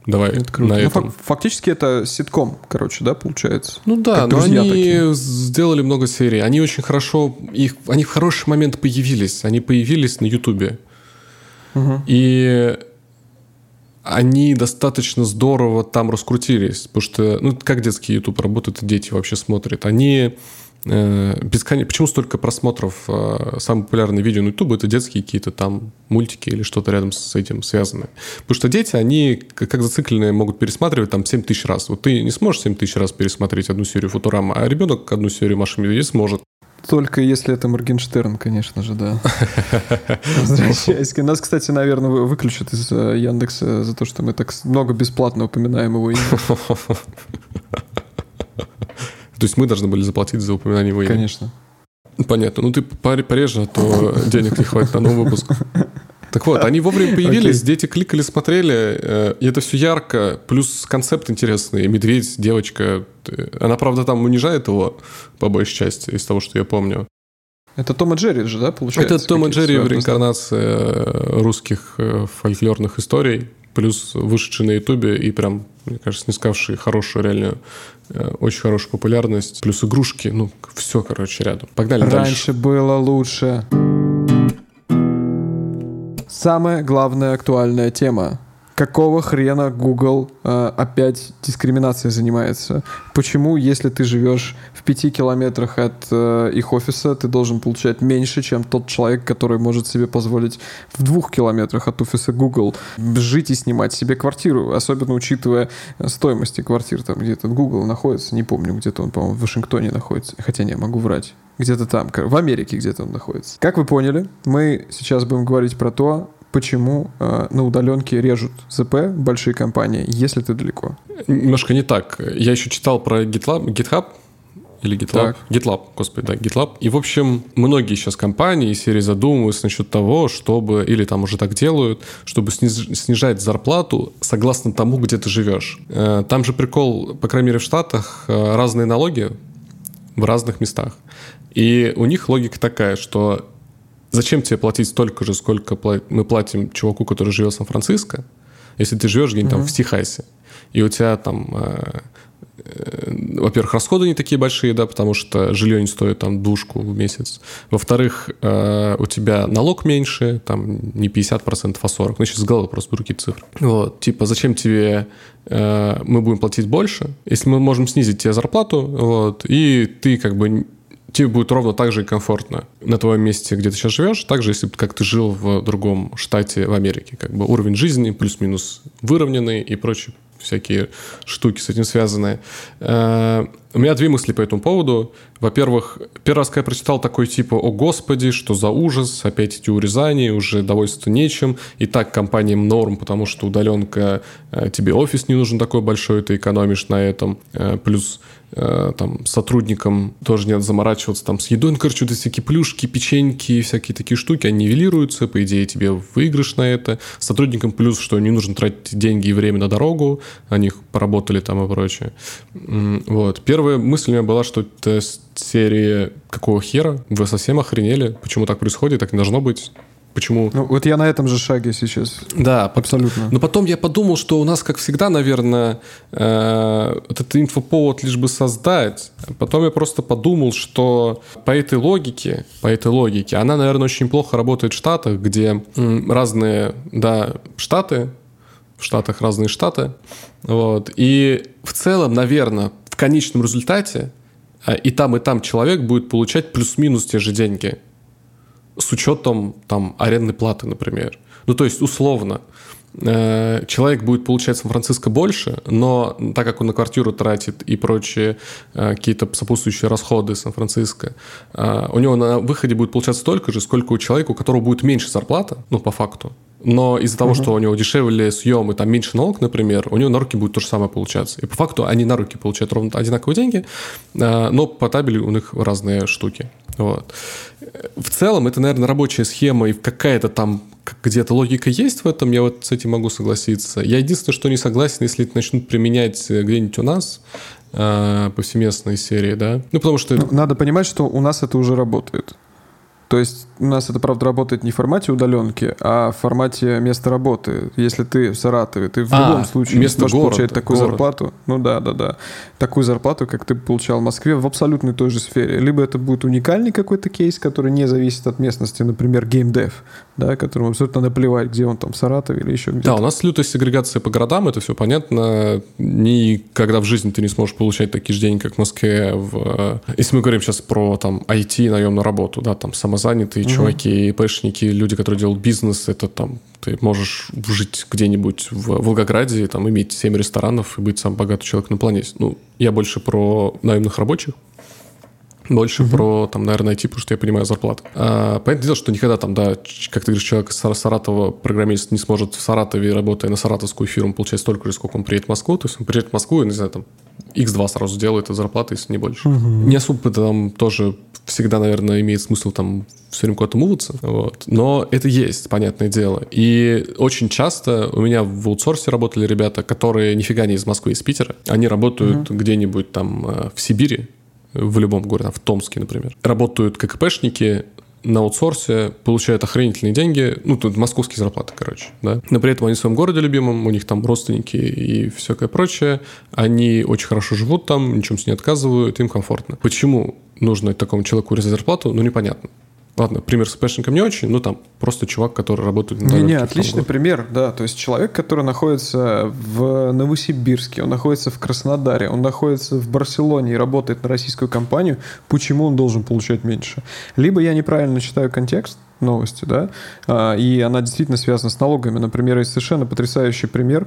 Давай это круто. на ну, этом. Фактически это ситком, короче, да, получается? Ну да, но они такие. сделали много серий. Они очень хорошо, их, они в хороший момент появились. Они появились на Ютубе. Угу. И они достаточно здорово там раскрутились, потому что, ну, как детский YouTube работает, дети вообще смотрят. Они э, бесконечно... Почему столько просмотров? Э, самые популярные видео на YouTube это детские какие-то там мультики или что-то рядом с этим связанное. Потому что дети, они как зацикленные могут пересматривать там 7 тысяч раз. Вот ты не сможешь 7 тысяч раз пересмотреть одну серию Футурама, а ребенок одну серию Маши Медведей сможет. Только если это Моргенштерн, конечно же, да. Возвращаясь. Нас, кстати, наверное, выключат из э, Яндекса за то, что мы так много бесплатно упоминаем его имя. То есть мы должны были заплатить за упоминание его имя? Конечно. Понятно. Ну ты пореже, а то денег не хватит на новый выпуск. Так вот, они вовремя появились, okay. дети кликали, смотрели, э, и это все ярко, плюс концепт интересный, медведь, девочка. Она, правда, там унижает его, по большей части, из того, что я помню. Это Том и Джерри же, да, получается? Это Том и Джерри в реинкарнации э, русских э, фольклорных историй, плюс вышедший на Ютубе и прям, мне кажется, снискавший хорошую реальную очень хорошую популярность, плюс игрушки, ну, все, короче, рядом. Погнали Раньше дальше. Раньше было лучше. Самая главная актуальная тема. какого хрена Google э, опять дискриминацией занимается? Почему, если ты живешь в пяти километрах от э, их офиса, ты должен получать меньше, чем тот человек, который может себе позволить в двух километрах от офиса Google жить и снимать себе квартиру, особенно учитывая стоимости квартир, там где-то Google находится, не помню, где-то он, по-моему, в Вашингтоне находится, хотя не, могу врать где-то там, в Америке где-то он находится. Как вы поняли, мы сейчас будем говорить про то, почему э, на удаленке режут ЗП большие компании, если ты далеко. Немножко не так. Я еще читал про GitLab, GitHub, или GitLab? Так. GitLab, господи, да, GitLab. И, в общем, многие сейчас компании серии задумываются насчет того, чтобы, или там уже так делают, чтобы сниж, снижать зарплату согласно тому, где ты живешь. Э, там же прикол, по крайней мере, в Штатах э, разные налоги в разных местах. И у них логика такая, что зачем тебе платить столько же, сколько мы платим чуваку, который живет в Сан-Франциско, если ты живешь где-нибудь mm-hmm. там в Техасе, и у тебя там, э, э, во-первых, расходы не такие большие, да, потому что жилье не стоит там душку в месяц. Во-вторых, э, у тебя налог меньше, там не 50%, а 40%. Ну, сейчас с головы просто какие цифры. Вот, типа, зачем тебе э, мы будем платить больше, если мы можем снизить тебе зарплату, вот, и ты как бы тебе будет ровно так же комфортно на твоем месте, где ты сейчас живешь, так же, если как ты жил в другом штате в Америке. Как бы уровень жизни плюс-минус выровненный и прочее всякие штуки с этим связанные. У меня две мысли по этому поводу. Во-первых, первый раз, когда я прочитал такой типа «О господи, что за ужас, опять эти урезания, уже довольствоваться нечем». И так компаниям норм, потому что удаленка, э, тебе офис не нужен такой большой, ты экономишь на этом. Э, плюс Э, там сотрудникам тоже нет заморачиваться там с едой, ну, короче, вот эти всякие плюшки, печеньки, всякие такие штуки, они нивелируются, по идее, тебе выигрыш на это. Сотрудникам плюс, что не нужно тратить деньги и время на дорогу, они поработали там и прочее. Вот. Первая мысль у меня была, что это серии какого хера? Вы совсем охренели? Почему так происходит? Так не должно быть. Почему? Ну, вот я на этом же шаге сейчас. Да, абсолютно. Но потом я подумал, что у нас, как всегда, наверное, э, этот инфоповод лишь бы создать. Потом я просто подумал, что по этой логике, по этой логике, она, наверное, очень плохо работает в Штатах, где разные, да, штаты, в Штатах разные штаты, вот. И в целом, наверное, в конечном результате э, и там, и там человек будет получать плюс-минус те же деньги с учетом там арендной платы, например. Ну, то есть, условно, э, человек будет получать в Сан-Франциско больше, но так как он на квартиру тратит и прочие э, какие-то сопутствующие расходы Сан-Франциско, э, у него на выходе будет получаться столько же, сколько у человека, у которого будет меньше зарплата, ну, по факту, но из-за того, угу. что у него дешевле съем и там меньше налог, например, у него на руки будет то же самое получаться. И по факту они на руки получают ровно одинаковые деньги, но по табелю у них разные штуки. Вот. В целом, это, наверное, рабочая схема, и какая-то там где-то логика есть в этом, я вот с этим могу согласиться. Я единственное, что не согласен, если это начнут применять э, где-нибудь у нас, э, повсеместной серии, да. Ну, потому что... Ну, надо понимать, что у нас это уже работает. То есть у нас это, правда, работает не в формате удаленки, а в формате места работы. Если ты в Саратове, ты в а, любом случае место можешь города, получать такую город. зарплату. Ну да, да, да. Такую зарплату, как ты получал в Москве, в абсолютно той же сфере. Либо это будет уникальный какой-то кейс, который не зависит от местности, например, геймдев, да, которому абсолютно наплевать, где он там, в Саратове или еще где-то. Да, у нас лютая сегрегация по городам, это все понятно. Никогда в жизни ты не сможешь получать такие же деньги, как в Москве. В... Если мы говорим сейчас про там IT, наемную работу, да, там самозанятые угу. чуваки, ИПшники, люди, которые делают бизнес, это там ты можешь жить где-нибудь в Волгограде, там иметь 7 ресторанов и быть самым богатым человеком на планете. Ну, я больше про наемных рабочих, больше угу. про, там, наверное, IT, потому что я понимаю зарплату. А, понятное дело, что никогда там, да, как ты говоришь, человек из Саратова, программист, не сможет в Саратове, работая на саратовскую фирму, получать столько же, сколько он приедет в Москву. То есть он приедет в Москву и, не знаю, там, X2 сразу делает от зарплаты, если не больше. Угу. Не особо там тоже всегда, наверное, имеет смысл там все время куда-то муваться. Вот. Но это есть, понятное дело. И очень часто у меня в аутсорсе работали ребята, которые нифига не из Москвы, из Питера. Они работают угу. где-нибудь там э, в Сибири, в любом городе, в Томске, например. Работают ККПшники, на аутсорсе, получают охренительные деньги, ну, тут московские зарплаты, короче, да. Но при этом они в своем городе любимом, у них там родственники и всякое прочее, они очень хорошо живут там, ничем себе не отказывают, им комфортно. Почему нужно такому человеку резать зарплату, ну, непонятно. Ладно, пример с ИПшником не очень, но там просто чувак, который работает на Не, не, отличный пример, да. То есть человек, который находится в Новосибирске, он находится в Краснодаре, он находится в Барселоне и работает на российскую компанию, почему он должен получать меньше? Либо я неправильно читаю контекст, новости, да, а, и она действительно связана с налогами. Например, есть совершенно потрясающий пример,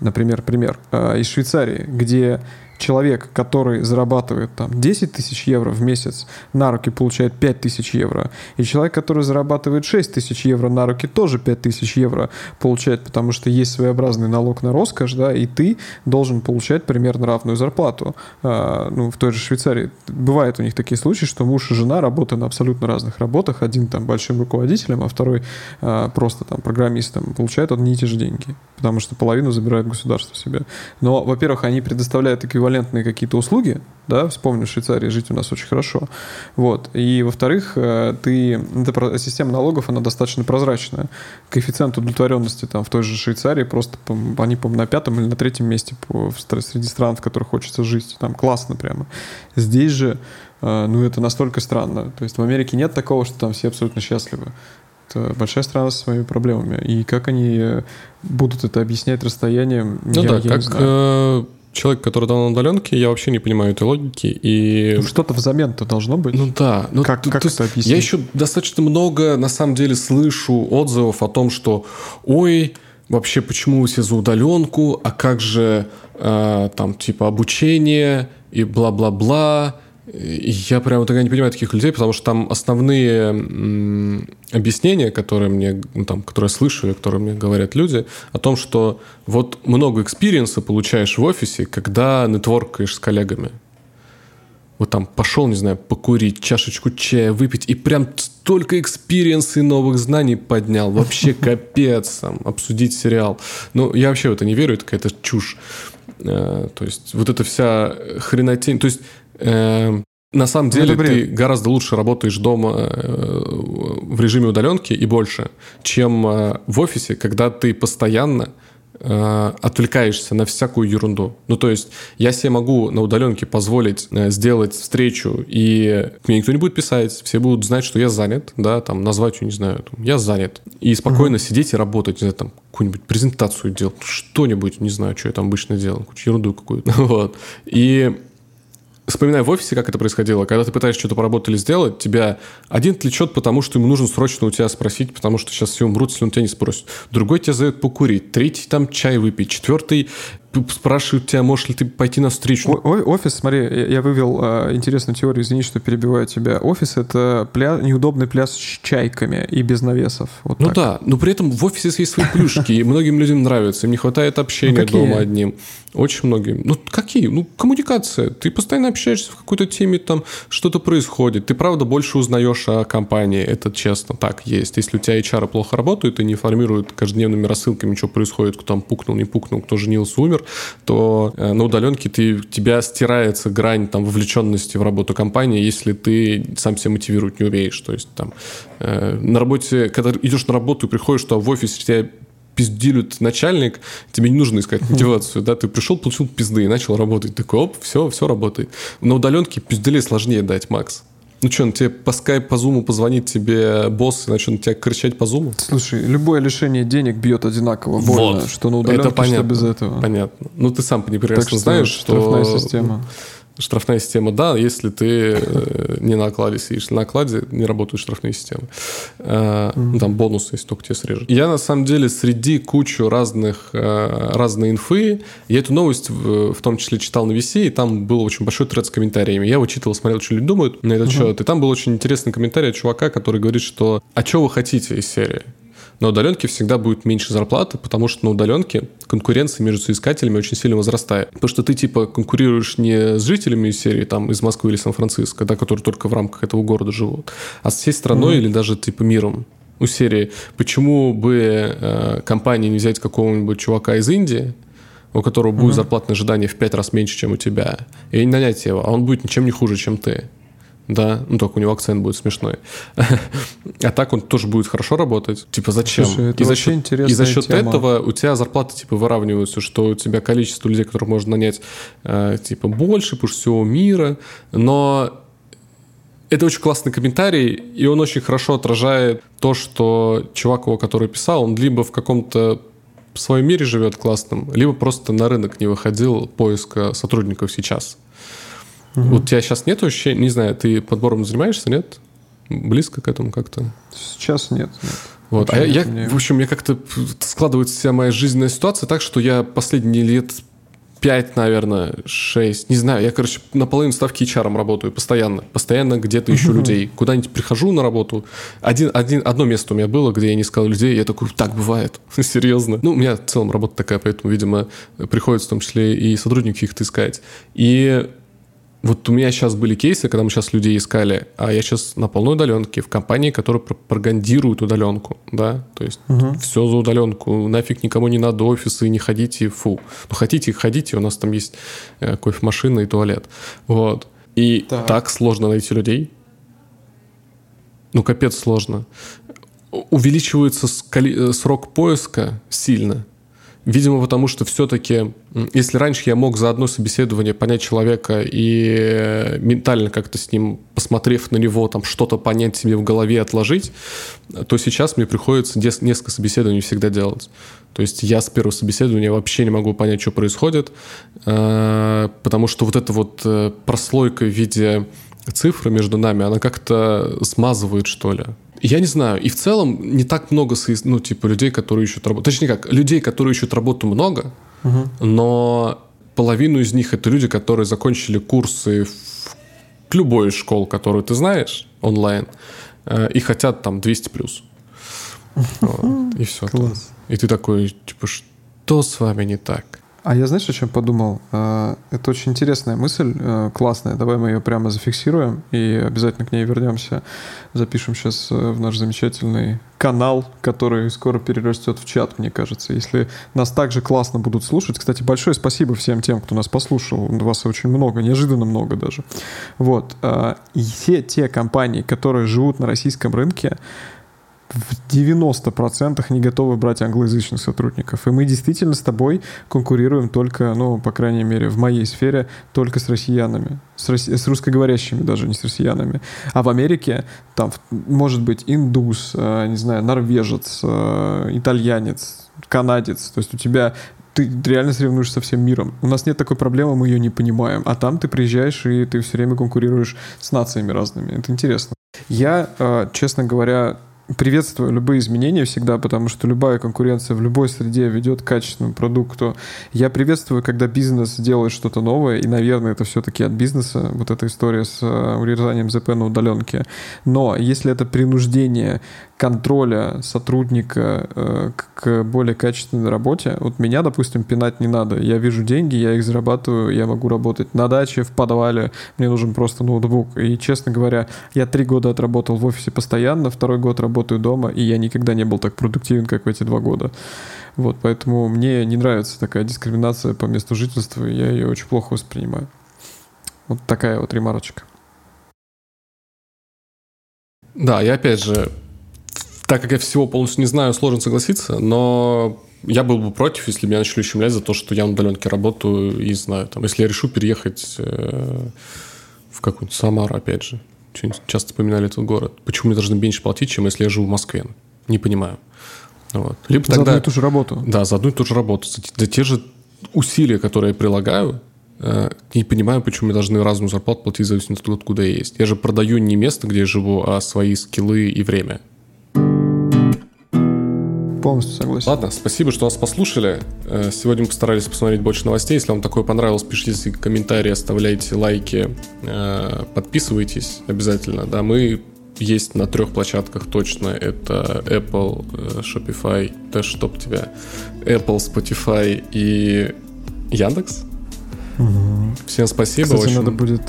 например, пример а, из Швейцарии, где человек, который зарабатывает там 10 тысяч евро в месяц, на руки получает 5 тысяч евро. И человек, который зарабатывает 6 тысяч евро на руки, тоже 5 тысяч евро получает, потому что есть своеобразный налог на роскошь, да, и ты должен получать примерно равную зарплату. А, ну, в той же Швейцарии бывают у них такие случаи, что муж и жена работают на абсолютно разных работах. Один там большим руководителем, а второй а, просто там программистом. Получают одни и те же деньги, потому что половину забирает государство себе. Но, во-первых, они предоставляют эквивалент эквивалентные какие-то услуги, да, вспомню, в Швейцарии жить у нас очень хорошо, вот, и, во-вторых, э, ты, эта система налогов, она достаточно прозрачная, коэффициент удовлетворенности там в той же Швейцарии просто, они, по на пятом или на третьем месте по, среди стран, в которых хочется жить, там классно прямо. Здесь же, э, ну, это настолько странно, то есть в Америке нет такого, что там все абсолютно счастливы, это большая страна со своими проблемами. И как они э, будут это объяснять расстоянием, ну я, да, я как, не знаю человек, который дал на удаленке, я вообще не понимаю этой логики. И... Ну, что-то взамен-то должно быть. Ну да. Ну, как, как это объяснить? Я еще достаточно много, на самом деле, слышу отзывов о том, что ой, вообще почему вы все за удаленку, а как же э, там типа обучение и бла-бла-бла я прямо тогда не понимаю таких людей, потому что там основные объяснения, которые мне, ну, там, которые я слышу, и которые мне говорят люди, о том, что вот много experience а получаешь в офисе, когда network аешь с коллегами. Вот там пошел, не знаю, покурить, чашечку чая выпить, и прям столько experience а и новых знаний поднял. Вообще капец, там, обсудить сериал. Ну, я вообще в это не верю, это какая-то чушь. Э, то есть вот эта вся хренотень. То есть на самом деле ну, ты гораздо лучше работаешь дома э, в режиме удаленки и больше, чем э, в офисе, когда ты постоянно э, отвлекаешься на всякую ерунду. Ну, то есть я себе могу на удаленке позволить сделать встречу, и мне никто не будет писать, все будут знать, что я занят, да, там, назвать не знаю, там, я занят. И спокойно угу. сидеть и работать, не знаю, там, какую-нибудь презентацию делать, что-нибудь, не знаю, что я там обычно делал, какую-то ерунду какую-то. вот. И вспоминаю в офисе, как это происходило, когда ты пытаешься что-то поработать или сделать, тебя один отвлечет, потому что ему нужно срочно у тебя спросить, потому что сейчас все умрут, если он тебя не спросит. Другой тебя зовет покурить, третий там чай выпить, четвертый спрашивают тебя, можешь ли ты пойти на встречу. О, офис, смотри, я вывел э, интересную теорию, извини, что перебиваю тебя. Офис — это пля... неудобный пляс с чайками и без навесов. Вот ну так. да, но при этом в офисе есть свои плюшки, и многим людям нравится, им не хватает общения ну, дома одним. Очень многим. Ну, какие? Ну, коммуникация. Ты постоянно общаешься в какой-то теме, там что-то происходит. Ты, правда, больше узнаешь о компании. Это честно так есть. Если у тебя HR плохо работают и не формируют каждодневными рассылками, что происходит, кто там пукнул, не пукнул, кто женился, умер, то э, на удаленке ты, тебя стирается грань там, вовлеченности в работу компании, если ты сам себя мотивировать не умеешь. То есть там э, на работе, когда идешь на работу и приходишь, что в офисе тебя пиздилют начальник, тебе не нужно искать мотивацию, да, ты пришел, получил пизды и начал работать. Такой, оп, все, все работает. На удаленке пизделей сложнее дать, Макс. Ну что, он тебе по скайпу, по зуму позвонит тебе босс и начнет тебя кричать по зуму? Слушай, любое лишение денег бьет одинаково больно, вот. что на удаленке, это понятно, что без этого. Понятно. Ну ты сам прекрасно знаешь, что... система штрафная система, да, если ты э, не на окладе сидишь. На окладе не работают штрафные системы. Mm-hmm. Там бонусы, если только тебе срежут. Я, на самом деле, среди кучу разных, э, разной инфы, я эту новость в, в том числе читал на VC, и там был очень большой тред с комментариями. Я его читал, смотрел, что люди думают на этот счет. И там был очень интересный комментарий от чувака, который говорит, что «А что вы хотите из серии?» На удаленке всегда будет меньше зарплаты, потому что на удаленке конкуренция между соискателями очень сильно возрастает. Потому что ты типа конкурируешь не с жителями из серии там из Москвы или Сан-Франциско, да, которые только в рамках этого города живут, а с всей страной mm-hmm. или даже типа миром. У серии, почему бы э, компании не взять какого-нибудь чувака из Индии, у которого будет mm-hmm. зарплатное ожидание в пять раз меньше, чем у тебя, и не нанять его, а он будет ничем не хуже, чем ты. Да, ну только у него акцент будет смешной. а так он тоже будет хорошо работать. Типа зачем? Слушай, это и за счет, и за счет тема. этого у тебя зарплаты типа выравниваются, что у тебя количество людей, которых можно нанять, э, типа больше, потому что всего мира. Но это очень классный комментарий, и он очень хорошо отражает то, что чувак его, который писал, он либо в каком-то в своем мире живет классным, либо просто на рынок не выходил поиска сотрудников сейчас. Угу. Вот у тебя сейчас нет ощущения, не знаю, ты подбором занимаешься, нет? Близко к этому как-то? Сейчас нет. нет. Вот. а я, я, в общем, я как-то складывается вся моя жизненная ситуация так, что я последние лет 5, наверное, 6, не знаю. Я, короче, наполовину ставки HR работаю постоянно. Постоянно где-то ищу людей. Куда-нибудь прихожу на работу. Один, один, одно место у меня было, где я не искал людей. Я такой, так бывает. Серьезно. Ну, у меня в целом работа такая, поэтому, видимо, приходится в том числе и сотрудники их искать. И вот у меня сейчас были кейсы, когда мы сейчас людей искали, а я сейчас на полной удаленке в компании, которая пропагандирует удаленку, да, то есть угу. все за удаленку, нафиг никому не надо офисы, не ходите, фу. Ну, хотите, ходите, у нас там есть э, кофемашина и туалет, вот. И так. так сложно найти людей. Ну, капец сложно. Увеличивается э, срок поиска сильно. Видимо, потому что все-таки, если раньше я мог за одно собеседование понять человека и ментально как-то с ним, посмотрев на него, там что-то понять себе в голове, отложить, то сейчас мне приходится несколько собеседований всегда делать. То есть я с первого собеседования вообще не могу понять, что происходит, э, потому что вот эта вот э, прослойка в виде цифры между нами, она как-то смазывает, что ли. Я не знаю. И в целом не так много, ну, типа, людей, которые ищут работу. Точнее как, людей, которые ищут работу много, угу. но половину из них это люди, которые закончили курсы в любой школ, которую ты знаешь, онлайн, э, и хотят там 200 плюс. И все. Класс. И ты такой, типа, что с вами не так? А я знаешь, о чем подумал? Э, это очень интересная мысль, э, классная. Давай мы ее прямо зафиксируем и обязательно к ней вернемся. Запишем сейчас э, в наш замечательный канал, который скоро перерастет в чат, мне кажется. Если нас также классно будут слушать. Кстати, большое спасибо всем тем, кто нас послушал. Вас очень много, неожиданно много даже. Вот. И все те компании, которые живут на российском рынке, в 90% не готовы брать англоязычных сотрудников. И мы действительно с тобой конкурируем только, ну, по крайней мере, в моей сфере, только с россиянами. С, рос... с русскоговорящими даже, не с россиянами. А в Америке там может быть индус, э, не знаю, норвежец, э, итальянец, канадец. То есть у тебя ты реально соревнуешься со всем миром. У нас нет такой проблемы, мы ее не понимаем. А там ты приезжаешь и ты все время конкурируешь с нациями разными. Это интересно. Я, э, честно говоря, приветствую любые изменения всегда, потому что любая конкуренция в любой среде ведет к качественному продукту. Я приветствую, когда бизнес делает что-то новое, и, наверное, это все-таки от бизнеса, вот эта история с э, урезанием ЗП на удаленке. Но если это принуждение контроля сотрудника э, к более качественной работе. Вот меня, допустим, пинать не надо. Я вижу деньги, я их зарабатываю, я могу работать на даче, в подвале, мне нужен просто ноутбук. И, честно говоря, я три года отработал в офисе постоянно, второй год работаю дома, и я никогда не был так продуктивен, как в эти два года. Вот, поэтому мне не нравится такая дискриминация по месту жительства, и я ее очень плохо воспринимаю. Вот такая вот ремарочка. Да, и опять же, так как я всего полностью не знаю, сложно согласиться, но я был бы против, если меня начали ущемлять за то, что я на удаленке работаю и знаю. Там, если я решу переехать э, в какую-нибудь Самару, опять же. Часто вспоминали этот город. Почему мне должны меньше платить, чем если я живу в Москве? Не понимаю. Вот. Либо за тогда, одну и ту же работу. Да, за одну и ту же работу. За, за те же усилия, которые я прилагаю, э, не понимаю, почему мне должны разную зарплату платить в зависимости от того, откуда я есть. Я же продаю не место, где я живу, а свои скиллы и время полностью согласен. Ладно, спасибо, что нас послушали. Э, сегодня мы постарались посмотреть больше новостей. Если вам такое понравилось, пишите комментарии, оставляйте лайки, э, подписывайтесь обязательно. Да, мы есть на трех площадках точно. Это Apple, э, Shopify, да чтоб тебя, Apple, Spotify и Яндекс. Угу. Всем спасибо. Кстати, очень... надо будет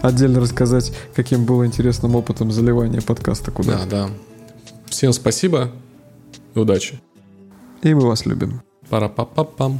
отдельно рассказать, каким было интересным опытом заливания подкаста куда. Да, да. Всем спасибо. Удачи. И мы вас любим. Пара-па-па-пам.